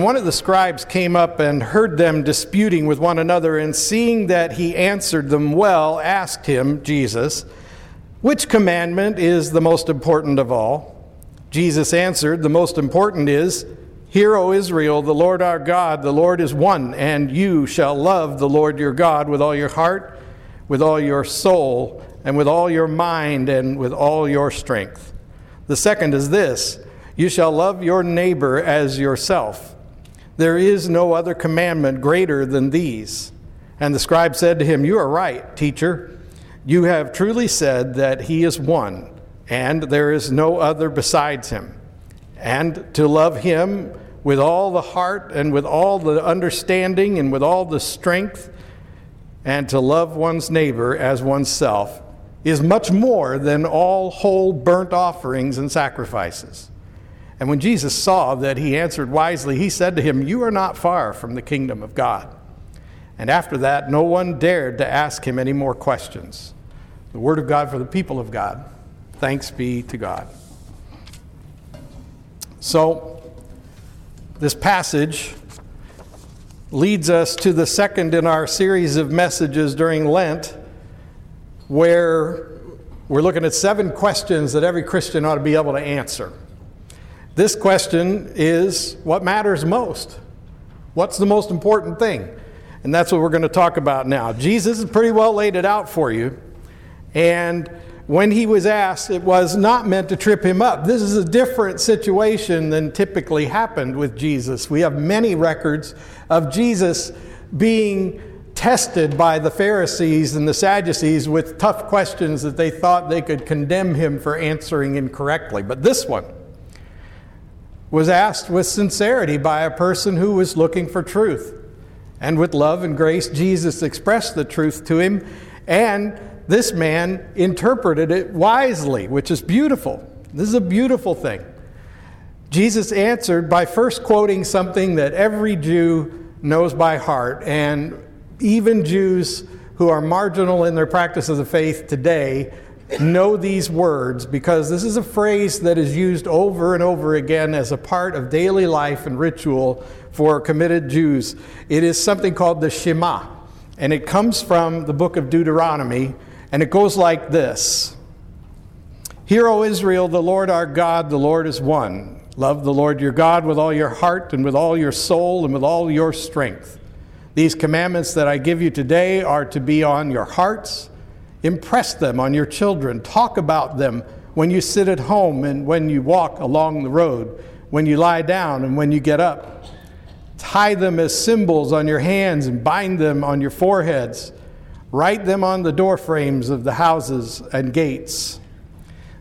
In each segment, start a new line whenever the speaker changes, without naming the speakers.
And one of the scribes came up and heard them disputing with one another, and seeing that he answered them well, asked him, Jesus, Which commandment is the most important of all? Jesus answered, The most important is, Hear, O Israel, the Lord our God, the Lord is one, and you shall love the Lord your God with all your heart, with all your soul, and with all your mind, and with all your strength. The second is this You shall love your neighbor as yourself. There is no other commandment greater than these. And the scribe said to him, You are right, teacher. You have truly said that he is one, and there is no other besides him. And to love him with all the heart, and with all the understanding, and with all the strength, and to love one's neighbor as oneself is much more than all whole burnt offerings and sacrifices. And when Jesus saw that he answered wisely, he said to him, You are not far from the kingdom of God. And after that, no one dared to ask him any more questions. The word of God for the people of God. Thanks be to God. So, this passage leads us to the second in our series of messages during Lent, where we're looking at seven questions that every Christian ought to be able to answer. This question is what matters most? What's the most important thing? And that's what we're going to talk about now. Jesus has pretty well laid it out for you. And when he was asked, it was not meant to trip him up. This is a different situation than typically happened with Jesus. We have many records of Jesus being tested by the Pharisees and the Sadducees with tough questions that they thought they could condemn him for answering incorrectly. But this one, was asked with sincerity by a person who was looking for truth. And with love and grace, Jesus expressed the truth to him, and this man interpreted it wisely, which is beautiful. This is a beautiful thing. Jesus answered by first quoting something that every Jew knows by heart, and even Jews who are marginal in their practice of the faith today know these words because this is a phrase that is used over and over again as a part of daily life and ritual for committed Jews. It is something called the Shema, and it comes from the book of Deuteronomy, and it goes like this Hear, O Israel, the Lord our God, the Lord is one. Love the Lord your God with all your heart and with all your soul and with all your strength. These commandments that I give you today are to be on your hearts Impress them on your children. Talk about them when you sit at home and when you walk along the road, when you lie down and when you get up. Tie them as symbols on your hands and bind them on your foreheads. Write them on the doorframes of the houses and gates.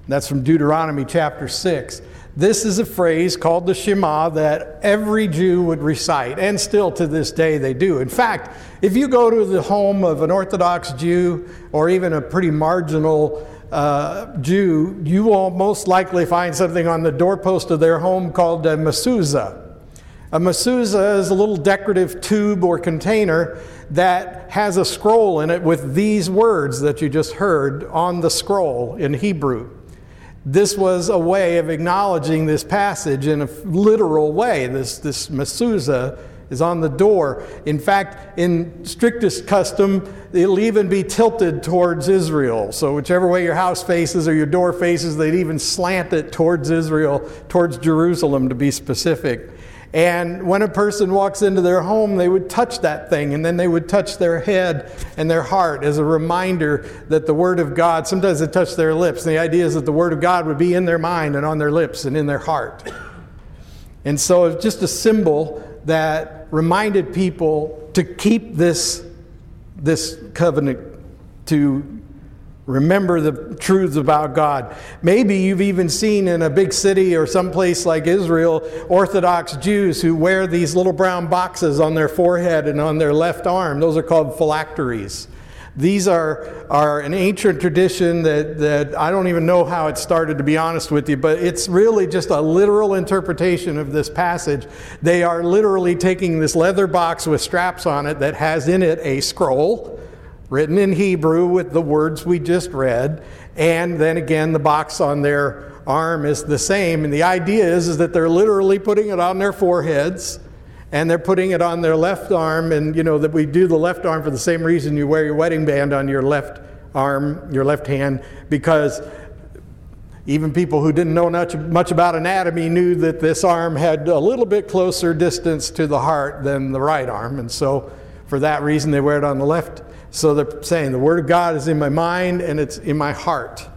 That's from Deuteronomy chapter 6. This is a phrase called the Shema that every Jew would recite, and still to this day they do. In fact, if you go to the home of an Orthodox Jew or even a pretty marginal uh, Jew, you will most likely find something on the doorpost of their home called a mezuzah. A mezuzah is a little decorative tube or container that has a scroll in it with these words that you just heard on the scroll in Hebrew this was a way of acknowledging this passage in a literal way. This, this mezuzah is on the door. In fact, in strictest custom, it'll even be tilted towards Israel. So, whichever way your house faces or your door faces, they'd even slant it towards Israel, towards Jerusalem to be specific. And when a person walks into their home, they would touch that thing, and then they would touch their head and their heart as a reminder that the Word of God, sometimes they touch their lips. And the idea is that the Word of God would be in their mind and on their lips and in their heart. And so it's just a symbol that reminded people to keep this, this covenant, to Remember the truths about God. Maybe you've even seen in a big city or someplace like Israel Orthodox Jews who wear these little brown boxes on their forehead and on their left arm. Those are called phylacteries. These are, are an ancient tradition that, that I don't even know how it started, to be honest with you, but it's really just a literal interpretation of this passage. They are literally taking this leather box with straps on it that has in it a scroll written in Hebrew with the words we just read. And then again, the box on their arm is the same. And the idea is, is that they're literally putting it on their foreheads and they're putting it on their left arm. And you know that we do the left arm for the same reason you wear your wedding band on your left arm, your left hand, because even people who didn't know much, much about anatomy knew that this arm had a little bit closer distance to the heart than the right arm. And so, for that reason, they wear it on the left. So they're saying the Word of God is in my mind and it's in my heart.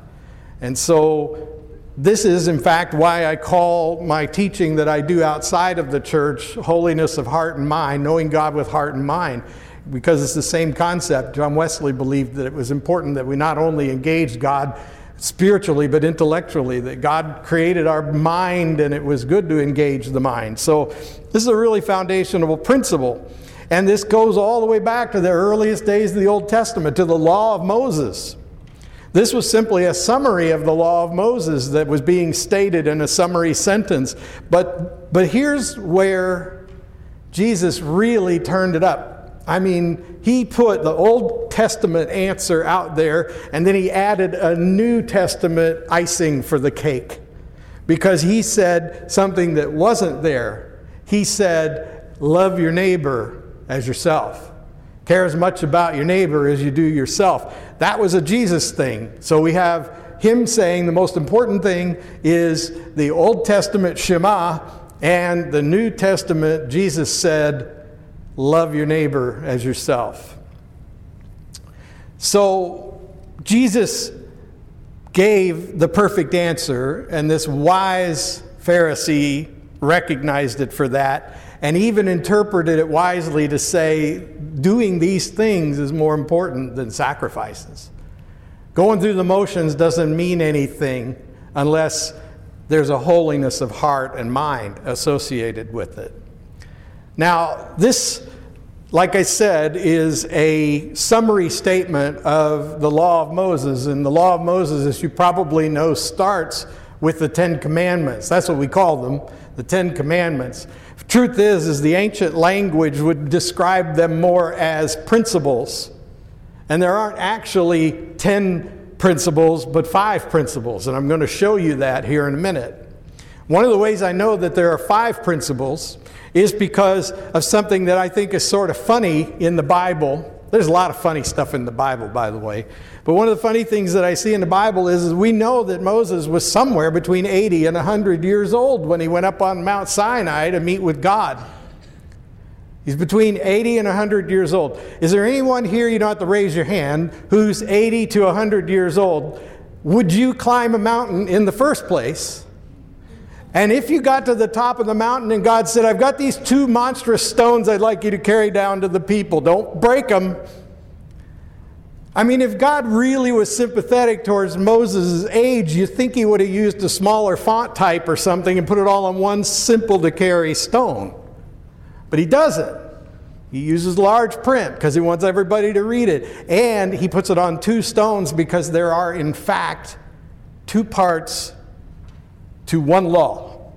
And so, this is, in fact, why I call my teaching that I do outside of the church holiness of heart and mind, knowing God with heart and mind, because it's the same concept. John Wesley believed that it was important that we not only engage God spiritually but intellectually, that God created our mind and it was good to engage the mind. So, this is a really foundational principle. And this goes all the way back to the earliest days of the Old Testament, to the law of Moses. This was simply a summary of the law of Moses that was being stated in a summary sentence. But, but here's where Jesus really turned it up. I mean, he put the Old Testament answer out there, and then he added a New Testament icing for the cake because he said something that wasn't there. He said, Love your neighbor as yourself. Care as much about your neighbor as you do yourself. That was a Jesus thing. So we have him saying the most important thing is the Old Testament Shema, and the New Testament, Jesus said, Love your neighbor as yourself. So Jesus gave the perfect answer, and this wise Pharisee recognized it for that and even interpreted it wisely to say doing these things is more important than sacrifices. Going through the motions doesn't mean anything unless there's a holiness of heart and mind associated with it. Now, this, like I said, is a summary statement of the law of Moses. And the law of Moses, as you probably know, starts with the Ten Commandments. That's what we call them, the Ten Commandments. Truth is, is the ancient language would describe them more as principles. And there aren't actually 10 principles, but five principles. And I'm going to show you that here in a minute. One of the ways I know that there are five principles is because of something that I think is sort of funny in the Bible. There's a lot of funny stuff in the Bible, by the way. But one of the funny things that I see in the Bible is, is we know that Moses was somewhere between 80 and 100 years old when he went up on Mount Sinai to meet with God. He's between 80 and 100 years old. Is there anyone here, you don't have to raise your hand, who's 80 to 100 years old? Would you climb a mountain in the first place? And if you got to the top of the mountain and God said, I've got these two monstrous stones I'd like you to carry down to the people, don't break them. I mean, if God really was sympathetic towards Moses' age, you think he would have used a smaller font type or something and put it all on one simple to carry stone. But he doesn't. He uses large print because he wants everybody to read it. And he puts it on two stones because there are, in fact, two parts to one law.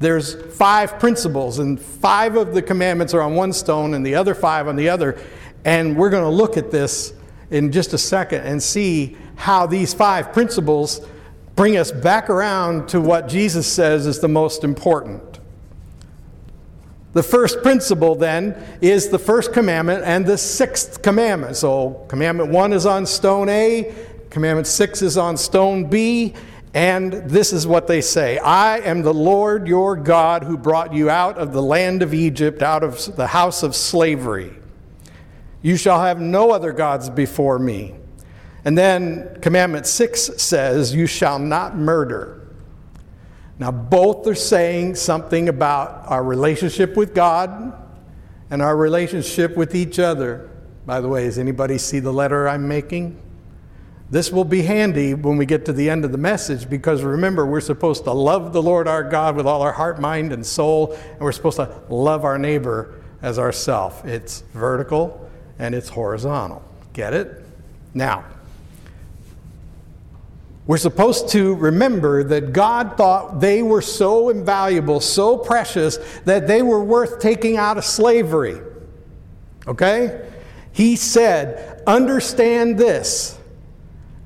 There's five principles, and five of the commandments are on one stone and the other five on the other. And we're going to look at this in just a second and see how these five principles bring us back around to what Jesus says is the most important. The first principle, then, is the first commandment and the sixth commandment. So, commandment one is on stone A, commandment six is on stone B, and this is what they say I am the Lord your God who brought you out of the land of Egypt, out of the house of slavery. You shall have no other gods before me. And then commandment 6 says, You shall not murder. Now, both are saying something about our relationship with God and our relationship with each other. By the way, does anybody see the letter I'm making? This will be handy when we get to the end of the message because remember, we're supposed to love the Lord our God with all our heart, mind, and soul, and we're supposed to love our neighbor as ourself. It's vertical and it's horizontal. Get it? Now, we're supposed to remember that God thought they were so invaluable, so precious, that they were worth taking out of slavery. Okay? He said, Understand this.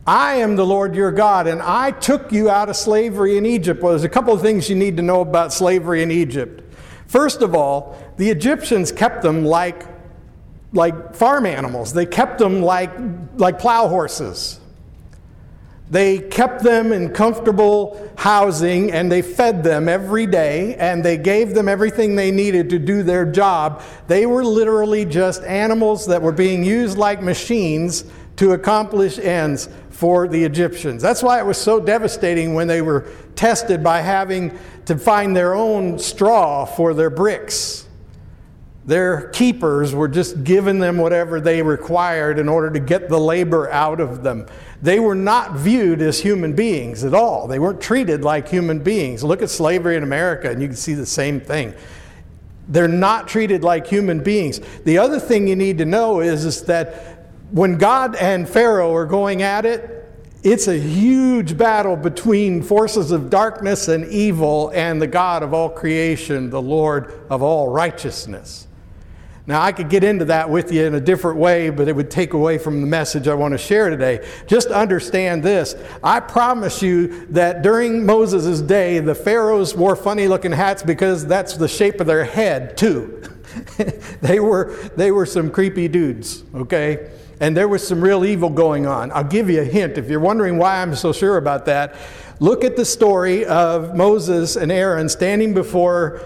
I am the Lord your God, and I took you out of slavery in Egypt. Well, there's a couple of things you need to know about slavery in Egypt. First of all, the Egyptians kept them like, like farm animals. They kept them like, like plow horses. They kept them in comfortable housing and they fed them every day and they gave them everything they needed to do their job. They were literally just animals that were being used like machines to accomplish ends for the Egyptians. That's why it was so devastating when they were tested by having to find their own straw for their bricks. Their keepers were just giving them whatever they required in order to get the labor out of them. They were not viewed as human beings at all. They weren't treated like human beings. Look at slavery in America, and you can see the same thing. They're not treated like human beings. The other thing you need to know is, is that when God and Pharaoh are going at it, it's a huge battle between forces of darkness and evil and the God of all creation, the Lord of all righteousness. Now, I could get into that with you in a different way, but it would take away from the message I want to share today. Just understand this. I promise you that during Moses' day, the pharaohs wore funny looking hats because that's the shape of their head, too. they, were, they were some creepy dudes, okay? And there was some real evil going on. I'll give you a hint. If you're wondering why I'm so sure about that, look at the story of Moses and Aaron standing before.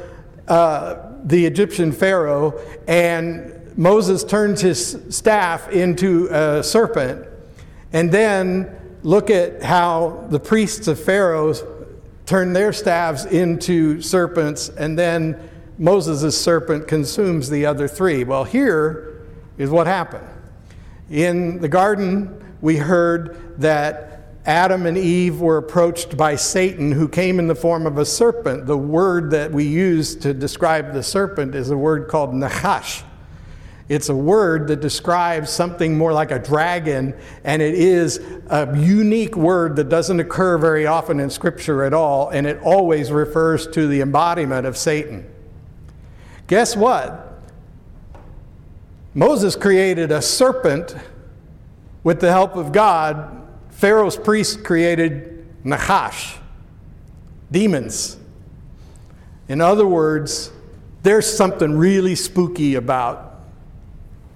Uh, the Egyptian Pharaoh, and Moses turns his staff into a serpent. And then look at how the priests of Pharaoh turn their staffs into serpents, and then Moses' serpent consumes the other three. Well, here is what happened. In the garden, we heard that Adam and Eve were approached by Satan, who came in the form of a serpent. The word that we use to describe the serpent is a word called nachash. It's a word that describes something more like a dragon, and it is a unique word that doesn't occur very often in Scripture at all, and it always refers to the embodiment of Satan. Guess what? Moses created a serpent with the help of God Pharaoh's priests created Nachash, demons. In other words, there's something really spooky about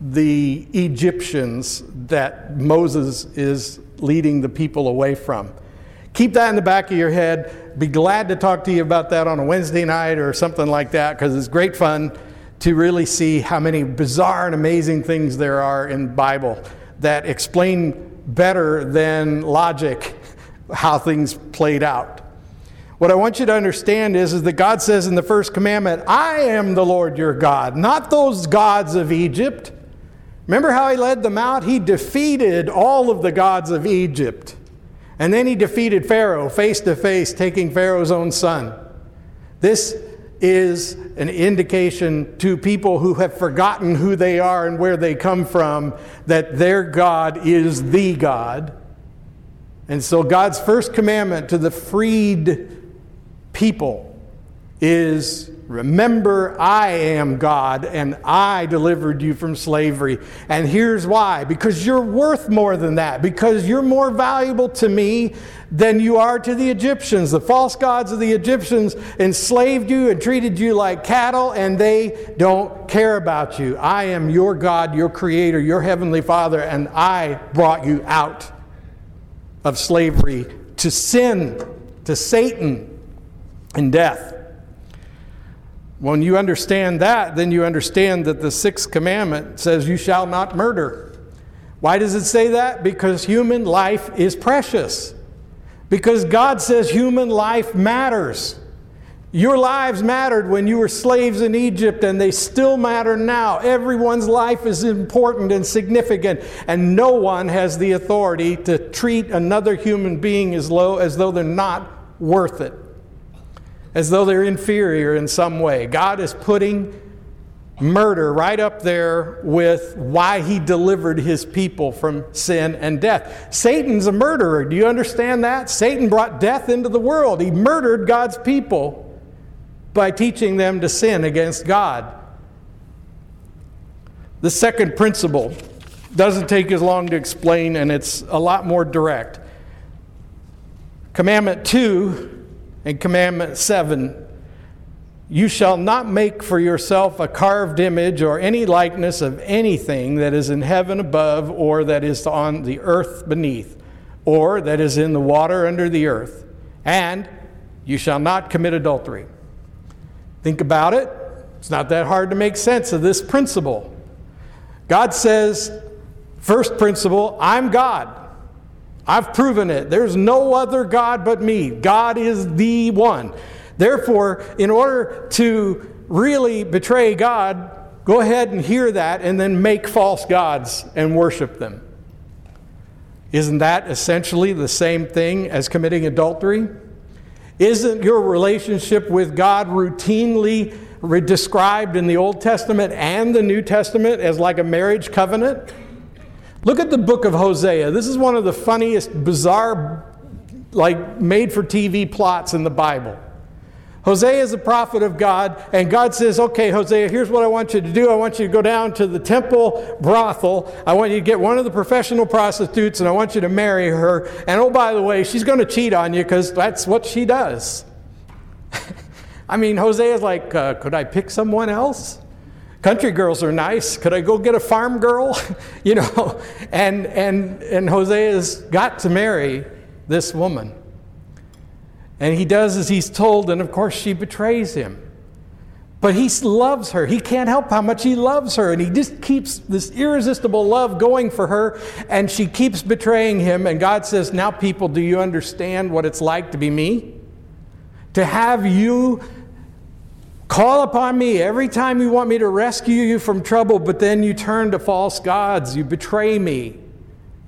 the Egyptians that Moses is leading the people away from. Keep that in the back of your head. Be glad to talk to you about that on a Wednesday night or something like that because it's great fun to really see how many bizarre and amazing things there are in the Bible that explain better than logic how things played out. What I want you to understand is, is that God says in the first commandment, I am the Lord your God, not those gods of Egypt. Remember how he led them out? He defeated all of the gods of Egypt. And then he defeated Pharaoh face to face, taking Pharaoh's own son. This is an indication to people who have forgotten who they are and where they come from that their God is the God. And so, God's first commandment to the freed people is Remember, I am God and I delivered you from slavery. And here's why because you're worth more than that, because you're more valuable to me than you are to the Egyptians. The false gods of the Egyptians enslaved you and treated you like cattle, and they don't care about you. I am your God, your creator, your heavenly Father, and I brought you out of slavery to sin, to Satan, and death. When you understand that, then you understand that the sixth commandment says, You shall not murder. Why does it say that? Because human life is precious. Because God says human life matters. Your lives mattered when you were slaves in Egypt, and they still matter now. Everyone's life is important and significant, and no one has the authority to treat another human being as low as though they're not worth it as though they're inferior in some way. God is putting murder right up there with why he delivered his people from sin and death. Satan's a murderer. Do you understand that? Satan brought death into the world. He murdered God's people by teaching them to sin against God. The second principle doesn't take as long to explain and it's a lot more direct. Commandment 2 and commandment 7 You shall not make for yourself a carved image or any likeness of anything that is in heaven above, or that is on the earth beneath, or that is in the water under the earth. And you shall not commit adultery. Think about it. It's not that hard to make sense of this principle. God says, first principle, I'm God. I've proven it. There's no other God but me. God is the one. Therefore, in order to really betray God, go ahead and hear that and then make false gods and worship them. Isn't that essentially the same thing as committing adultery? Isn't your relationship with God routinely described in the Old Testament and the New Testament as like a marriage covenant? Look at the book of Hosea. This is one of the funniest, bizarre, like made for TV plots in the Bible. Hosea is a prophet of God, and God says, Okay, Hosea, here's what I want you to do. I want you to go down to the temple brothel. I want you to get one of the professional prostitutes, and I want you to marry her. And oh, by the way, she's going to cheat on you because that's what she does. I mean, Hosea's like, uh, Could I pick someone else? Country girls are nice. Could I go get a farm girl? you know, and, and, and Hosea's got to marry this woman. And he does as he's told, and of course, she betrays him. But he loves her. He can't help how much he loves her. And he just keeps this irresistible love going for her. And she keeps betraying him. And God says, Now, people, do you understand what it's like to be me? To have you call upon me every time you want me to rescue you from trouble, but then you turn to false gods. You betray me.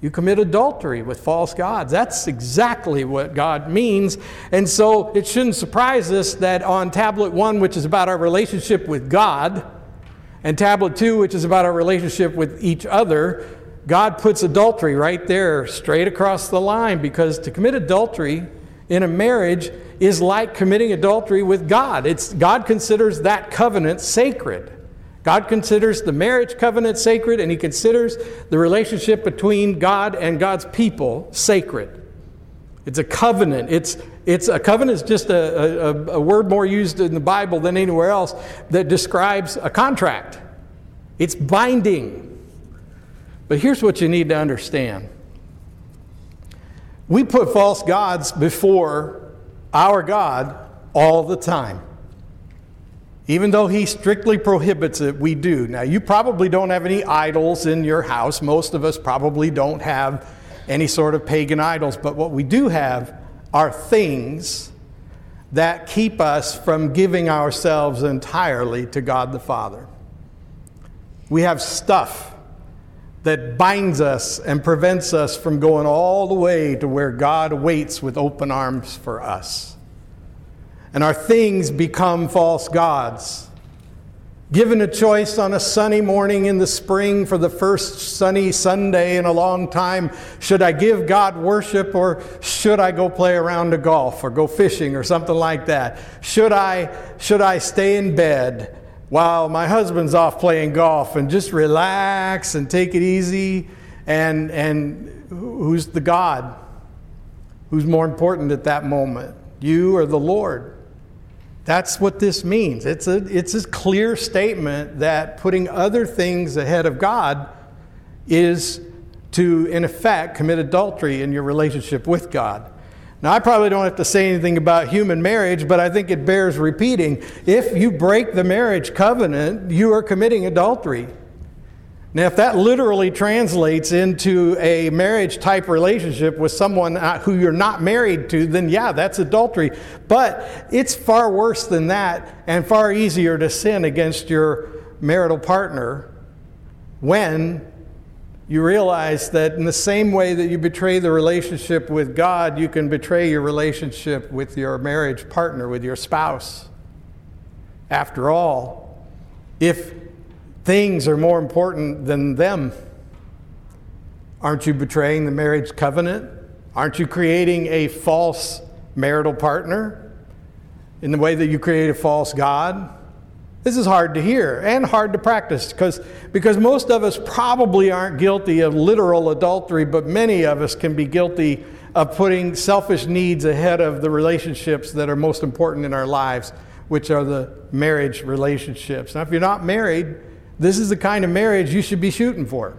You commit adultery with false gods. That's exactly what God means. And so it shouldn't surprise us that on tablet one, which is about our relationship with God, and tablet two, which is about our relationship with each other, God puts adultery right there, straight across the line, because to commit adultery in a marriage is like committing adultery with God. It's, God considers that covenant sacred. God considers the marriage covenant sacred, and He considers the relationship between God and God's people sacred. It's a covenant. It's, it's a covenant is just a, a, a word more used in the Bible than anywhere else that describes a contract. It's binding. But here's what you need to understand. We put false gods before our God all the time. Even though he strictly prohibits it, we do. Now, you probably don't have any idols in your house. Most of us probably don't have any sort of pagan idols. But what we do have are things that keep us from giving ourselves entirely to God the Father. We have stuff that binds us and prevents us from going all the way to where God waits with open arms for us and our things become false gods. Given a choice on a sunny morning in the spring for the first sunny Sunday in a long time, should I give God worship or should I go play around a golf or go fishing or something like that? Should I, should I stay in bed while my husband's off playing golf and just relax and take it easy? And, and who's the God? Who's more important at that moment, you or the Lord? That's what this means. It's a, it's a clear statement that putting other things ahead of God is to, in effect, commit adultery in your relationship with God. Now, I probably don't have to say anything about human marriage, but I think it bears repeating. If you break the marriage covenant, you are committing adultery. Now, if that literally translates into a marriage type relationship with someone uh, who you're not married to, then yeah, that's adultery. But it's far worse than that and far easier to sin against your marital partner when you realize that in the same way that you betray the relationship with God, you can betray your relationship with your marriage partner, with your spouse. After all, if things are more important than them. Aren't you betraying the marriage covenant? Aren't you creating a false marital partner in the way that you create a false God? This is hard to hear and hard to practice because, because most of us probably aren't guilty of literal adultery, but many of us can be guilty of putting selfish needs ahead of the relationships that are most important in our lives which are the marriage relationships. Now, if you're not married, this is the kind of marriage you should be shooting for.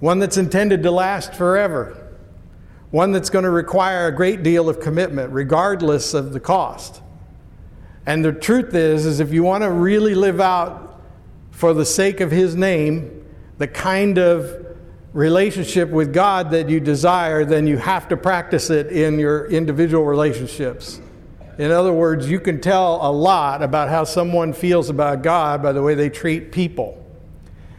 One that's intended to last forever. One that's going to require a great deal of commitment, regardless of the cost. And the truth is, is if you want to really live out for the sake of His name, the kind of relationship with God that you desire, then you have to practice it in your individual relationships. In other words, you can tell a lot about how someone feels about God by the way they treat people.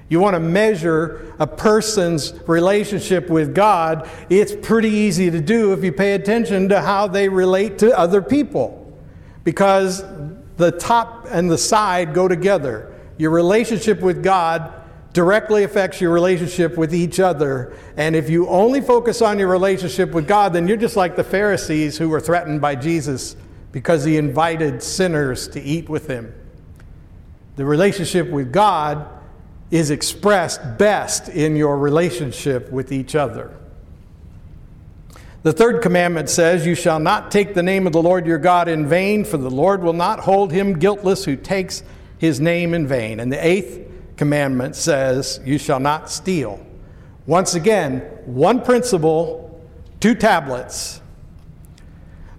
You want to measure a person's relationship with God, it's pretty easy to do if you pay attention to how they relate to other people. Because the top and the side go together. Your relationship with God directly affects your relationship with each other. And if you only focus on your relationship with God, then you're just like the Pharisees who were threatened by Jesus because he invited sinners to eat with him. The relationship with God is expressed best in your relationship with each other. The third commandment says, You shall not take the name of the Lord your God in vain, for the Lord will not hold him guiltless who takes his name in vain. And the eighth commandment says, You shall not steal. Once again, one principle, two tablets.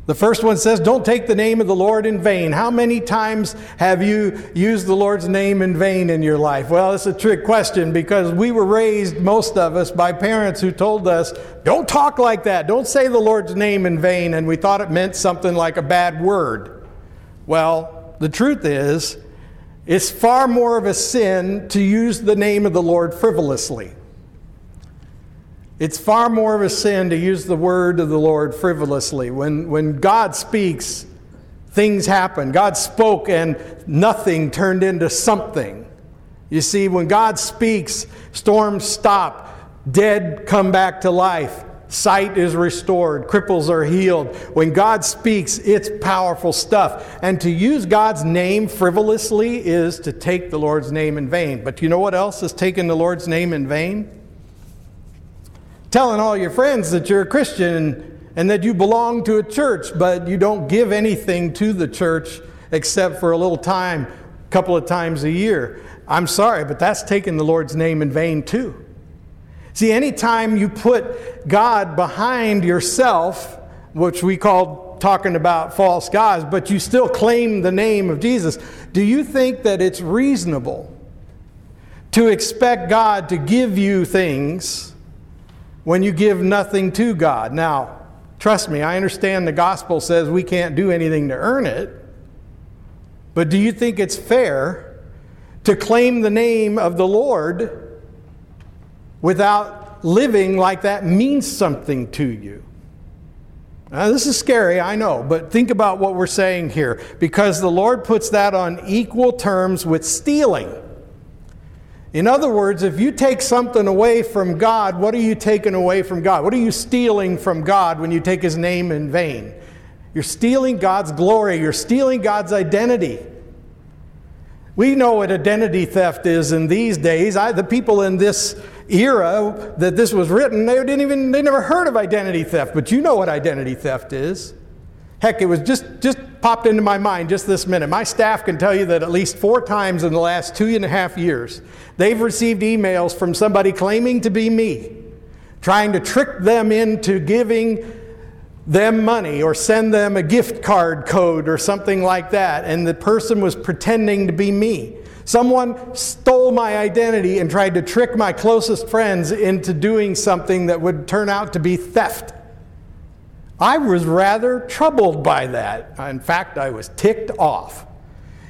The first one says, Don't take the name of the Lord in vain. How many times have you used the Lord's name in vain in your life? Well, it's a trick question because we were raised, most of us, by parents who told us, Don't talk like that. Don't say the Lord's name in vain. And we thought it meant something like a bad word. Well, the truth is, it's far more of a sin to use the name of the Lord frivolously. It's far more of a sin to use the word of the Lord frivolously. When, when God speaks, things happen. God spoke and nothing turned into something. You see, when God speaks, storms stop, dead come back to life, sight is restored, cripples are healed. When God speaks, it's powerful stuff. And to use God's name frivolously is to take the Lord's name in vain. But you know what else is taking the Lord's name in vain? Telling all your friends that you're a Christian and that you belong to a church, but you don't give anything to the church except for a little time, a couple of times a year. I'm sorry, but that's taking the Lord's name in vain too. See, anytime you put God behind yourself, which we call talking about false gods, but you still claim the name of Jesus, do you think that it's reasonable to expect God to give you things? When you give nothing to God. Now, trust me, I understand the gospel says we can't do anything to earn it, but do you think it's fair to claim the name of the Lord without living like that means something to you? Now, this is scary, I know, but think about what we're saying here because the Lord puts that on equal terms with stealing. In other words, if you take something away from God, what are you taking away from God? What are you stealing from God when you take His name in vain? You're stealing God's glory, you're stealing God's identity. We know what identity theft is in these days. I, the people in this era that this was written, they didn't even they never heard of identity theft, but you know what identity theft is. Heck, it was just just popped into my mind just this minute. My staff can tell you that at least four times in the last two and a half years, they've received emails from somebody claiming to be me, trying to trick them into giving them money or send them a gift card code or something like that. And the person was pretending to be me. Someone stole my identity and tried to trick my closest friends into doing something that would turn out to be theft. I was rather troubled by that. In fact, I was ticked off.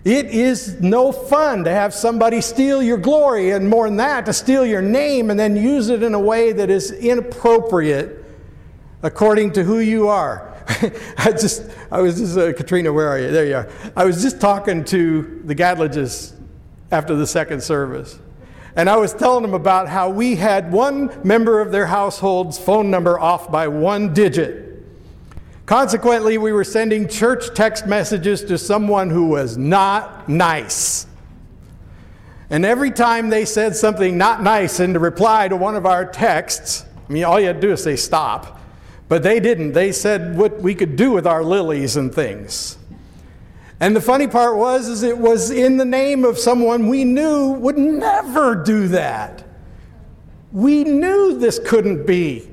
It is no fun to have somebody steal your glory, and more than that, to steal your name and then use it in a way that is inappropriate according to who you are. I just, I was just, uh, Katrina, where are you? There you are. I was just talking to the Gadledges after the second service. And I was telling them about how we had one member of their household's phone number off by one digit. Consequently, we were sending church text messages to someone who was not nice. And every time they said something not nice in the reply to one of our texts, I mean, all you had to do is say stop. But they didn't. They said what we could do with our lilies and things. And the funny part was is it was in the name of someone we knew would never do that. We knew this couldn't be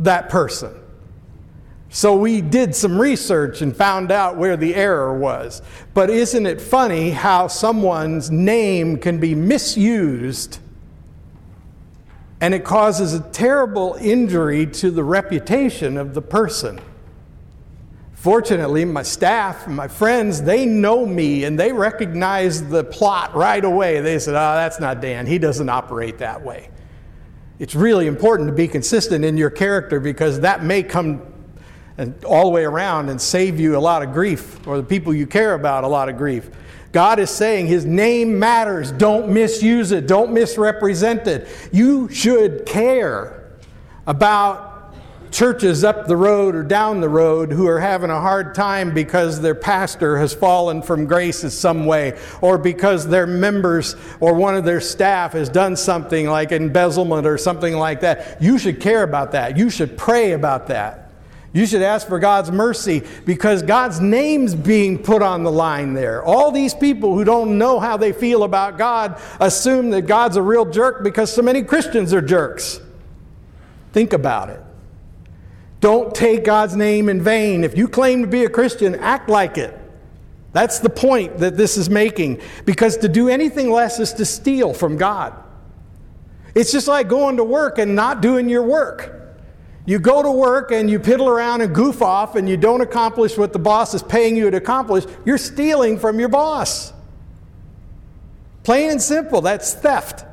that person. So we did some research and found out where the error was. But isn't it funny how someone's name can be misused and it causes a terrible injury to the reputation of the person? Fortunately, my staff my friends, they know me and they recognize the plot right away. They said, Oh, that's not Dan. He doesn't operate that way. It's really important to be consistent in your character because that may come and all the way around and save you a lot of grief or the people you care about a lot of grief. God is saying his name matters. Don't misuse it. Don't misrepresent it. You should care about churches up the road or down the road who are having a hard time because their pastor has fallen from grace in some way, or because their members or one of their staff has done something like embezzlement or something like that. You should care about that. You should pray about that. You should ask for God's mercy because God's name's being put on the line there. All these people who don't know how they feel about God assume that God's a real jerk because so many Christians are jerks. Think about it. Don't take God's name in vain. If you claim to be a Christian, act like it. That's the point that this is making because to do anything less is to steal from God. It's just like going to work and not doing your work. You go to work and you piddle around and goof off and you don't accomplish what the boss is paying you to accomplish, you're stealing from your boss. Plain and simple, that's theft.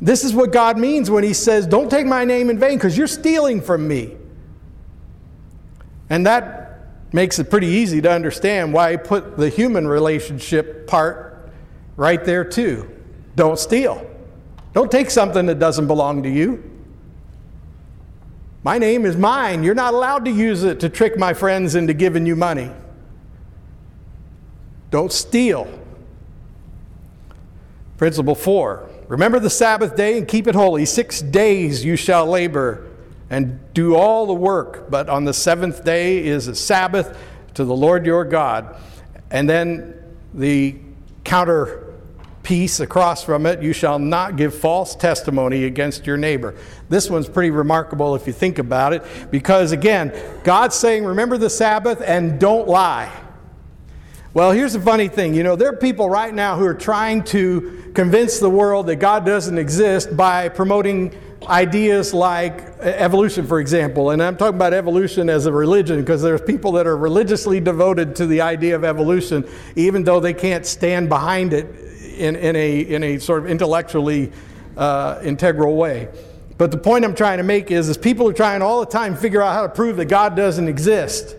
This is what God means when He says, Don't take my name in vain because you're stealing from me. And that makes it pretty easy to understand why He put the human relationship part right there, too. Don't steal. Don't take something that doesn't belong to you. My name is mine. You're not allowed to use it to trick my friends into giving you money. Don't steal. Principle four remember the Sabbath day and keep it holy. Six days you shall labor and do all the work, but on the seventh day is a Sabbath to the Lord your God. And then the counter piece across from it, you shall not give false testimony against your neighbor. This one's pretty remarkable if you think about it, because again, God's saying, remember the Sabbath and don't lie. Well, here's the funny thing. You know, there are people right now who are trying to convince the world that God doesn't exist by promoting ideas like evolution, for example. And I'm talking about evolution as a religion because there's people that are religiously devoted to the idea of evolution, even though they can't stand behind it in, in, a, in a sort of intellectually uh, integral way. But the point I'm trying to make is, is people are trying all the time to figure out how to prove that God doesn't exist.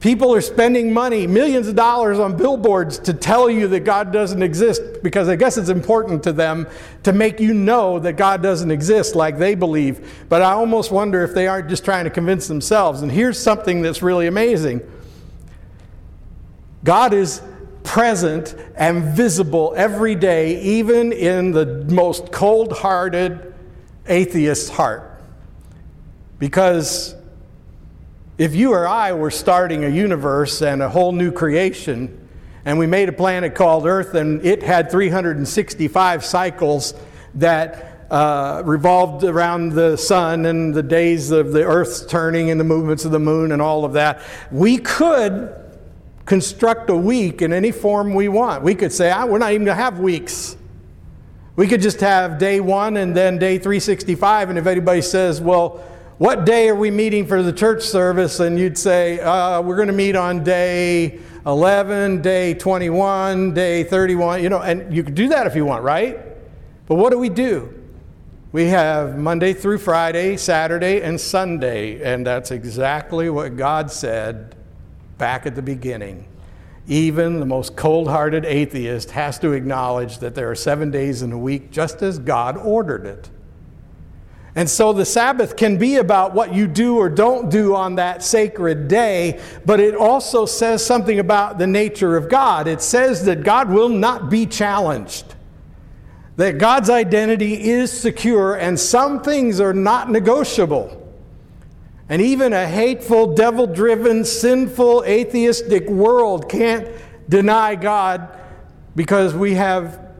People are spending money, millions of dollars on billboards to tell you that God doesn't exist because I guess it's important to them to make you know that God doesn't exist like they believe. But I almost wonder if they aren't just trying to convince themselves. And here's something that's really amazing God is present and visible every day, even in the most cold hearted atheist's heart. Because if you or I were starting a universe and a whole new creation, and we made a planet called Earth, and it had 365 cycles that uh, revolved around the sun and the days of the Earth's turning and the movements of the moon and all of that, we could construct a week in any form we want. We could say, ah, we're not even going to have weeks. We could just have day one and then day 365. And if anybody says, well, what day are we meeting for the church service? And you'd say, uh, we're going to meet on day 11, day 21, day 31, you know, and you could do that if you want, right? But what do we do? We have Monday through Friday, Saturday, and Sunday, and that's exactly what God said back at the beginning. Even the most cold hearted atheist has to acknowledge that there are seven days in a week just as God ordered it. And so the Sabbath can be about what you do or don't do on that sacred day, but it also says something about the nature of God. It says that God will not be challenged, that God's identity is secure, and some things are not negotiable. And even a hateful, devil driven, sinful, atheistic world can't deny God because we have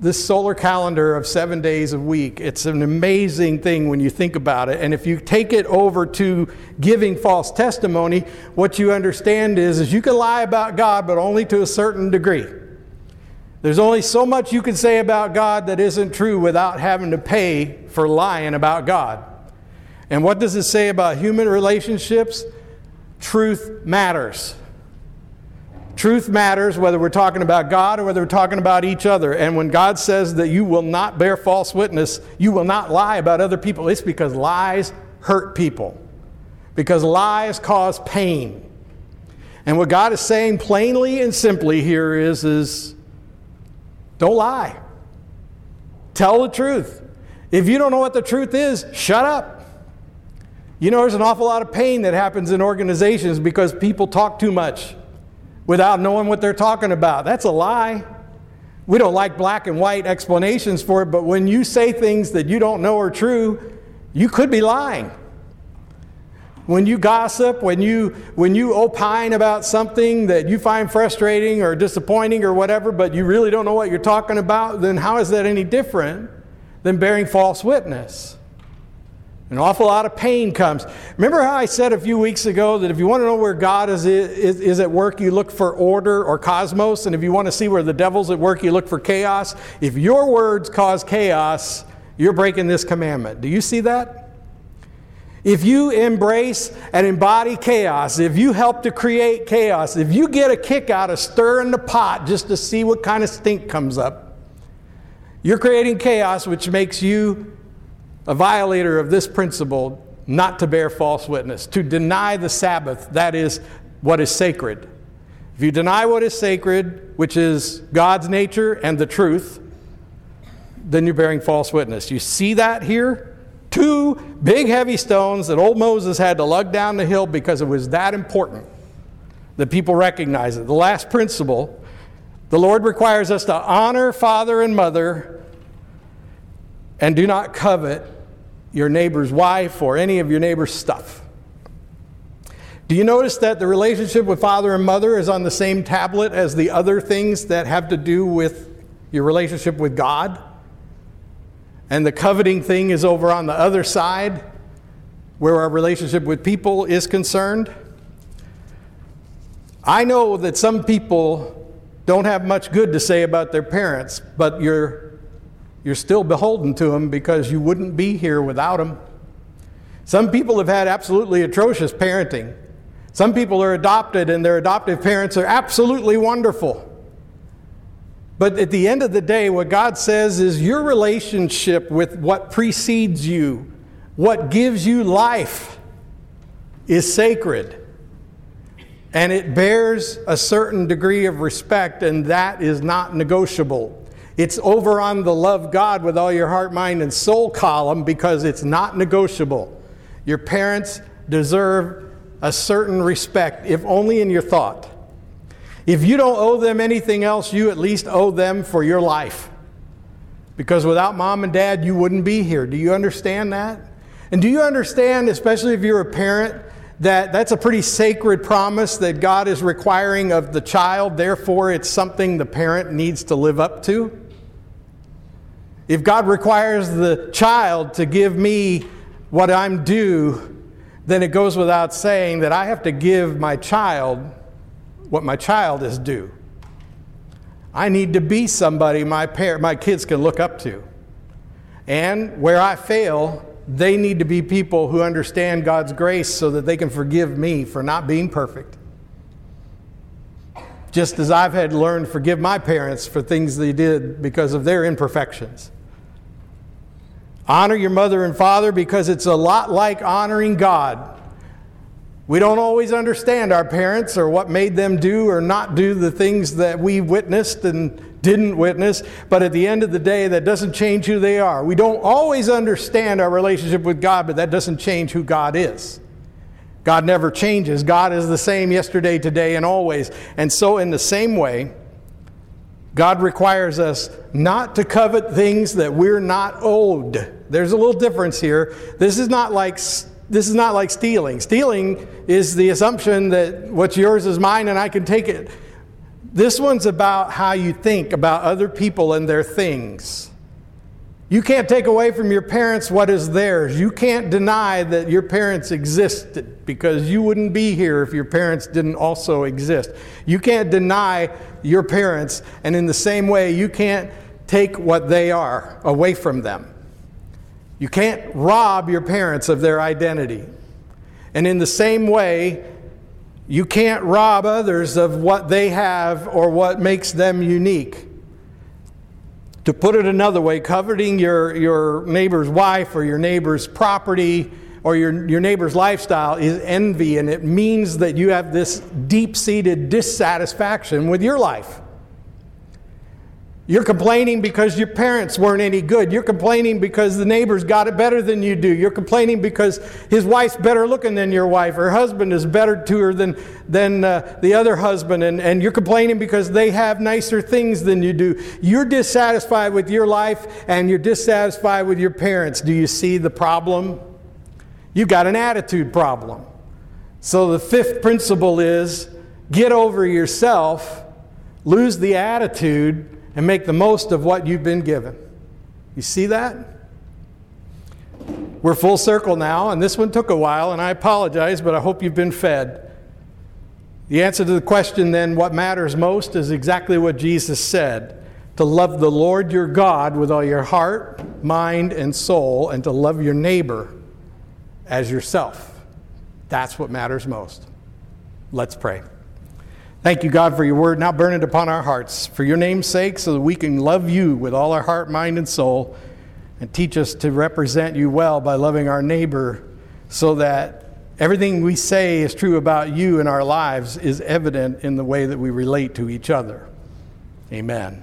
this solar calendar of seven days a week. It's an amazing thing when you think about it. And if you take it over to giving false testimony, what you understand is, is you can lie about God, but only to a certain degree. There's only so much you can say about God that isn't true without having to pay for lying about God. And what does it say about human relationships? Truth matters. Truth matters whether we're talking about God or whether we're talking about each other. And when God says that you will not bear false witness, you will not lie about other people, it's because lies hurt people, because lies cause pain. And what God is saying plainly and simply here is, is don't lie. Tell the truth. If you don't know what the truth is, shut up. You know, there's an awful lot of pain that happens in organizations because people talk too much without knowing what they're talking about. That's a lie. We don't like black and white explanations for it, but when you say things that you don't know are true, you could be lying. When you gossip, when you, when you opine about something that you find frustrating or disappointing or whatever, but you really don't know what you're talking about, then how is that any different than bearing false witness? An awful lot of pain comes. Remember how I said a few weeks ago that if you want to know where God is, is, is, at work, you look for order or cosmos, and if you want to see where the devil's at work, you look for chaos? If your words cause chaos, you're breaking this commandment. Do you see that? If you embrace and embody chaos, if you help to create chaos, if you get a kick out of stirring the pot just to see what kind of stink comes up, you're creating chaos, which makes you a violator of this principle not to bear false witness, to deny the Sabbath, that is what is sacred. If you deny what is sacred, which is God's nature and the truth, then you're bearing false witness. You see that here? Two big heavy stones that old Moses had to lug down the hill because it was that important that people recognize it. The last principle the Lord requires us to honor father and mother and do not covet your neighbor's wife or any of your neighbor's stuff. Do you notice that the relationship with father and mother is on the same tablet as the other things that have to do with your relationship with God? And the coveting thing is over on the other side where our relationship with people is concerned? I know that some people don't have much good to say about their parents, but you're you're still beholden to them because you wouldn't be here without them. Some people have had absolutely atrocious parenting. Some people are adopted and their adoptive parents are absolutely wonderful. But at the end of the day, what God says is your relationship with what precedes you, what gives you life, is sacred. And it bears a certain degree of respect, and that is not negotiable. It's over on the love God with all your heart, mind, and soul column because it's not negotiable. Your parents deserve a certain respect, if only in your thought. If you don't owe them anything else, you at least owe them for your life. Because without mom and dad, you wouldn't be here. Do you understand that? And do you understand, especially if you're a parent, that that's a pretty sacred promise that God is requiring of the child, therefore, it's something the parent needs to live up to? If God requires the child to give me what I'm due, then it goes without saying that I have to give my child what my child is due. I need to be somebody my, par- my kids can look up to. And where I fail, they need to be people who understand God's grace so that they can forgive me for not being perfect. Just as I've had to learn to forgive my parents for things they did because of their imperfections. Honor your mother and father because it's a lot like honoring God. We don't always understand our parents or what made them do or not do the things that we witnessed and didn't witness, but at the end of the day, that doesn't change who they are. We don't always understand our relationship with God, but that doesn't change who God is. God never changes. God is the same yesterday, today, and always. And so, in the same way, God requires us not to covet things that we're not owed. There's a little difference here. This is not like this is not like stealing. Stealing is the assumption that what's yours is mine and I can take it. This one's about how you think about other people and their things. You can't take away from your parents what is theirs. You can't deny that your parents existed because you wouldn't be here if your parents didn't also exist. You can't deny your parents, and in the same way, you can't take what they are away from them. You can't rob your parents of their identity. And in the same way, you can't rob others of what they have or what makes them unique. To put it another way, coveting your, your neighbor's wife or your neighbor's property or your, your neighbor's lifestyle is envy, and it means that you have this deep seated dissatisfaction with your life. You're complaining because your parents weren't any good. You're complaining because the neighbors got it better than you do. You're complaining because his wife's better looking than your wife. Her husband is better to her than, than uh, the other husband. And, and you're complaining because they have nicer things than you do. You're dissatisfied with your life and you're dissatisfied with your parents. Do you see the problem? You've got an attitude problem. So the fifth principle is get over yourself, lose the attitude and make the most of what you've been given. You see that? We're full circle now, and this one took a while, and I apologize, but I hope you've been fed. The answer to the question then, what matters most, is exactly what Jesus said to love the Lord your God with all your heart, mind, and soul, and to love your neighbor as yourself. That's what matters most. Let's pray. Thank you, God, for your word. Now burn it upon our hearts for your name's sake, so that we can love you with all our heart, mind, and soul, and teach us to represent you well by loving our neighbor, so that everything we say is true about you in our lives is evident in the way that we relate to each other. Amen.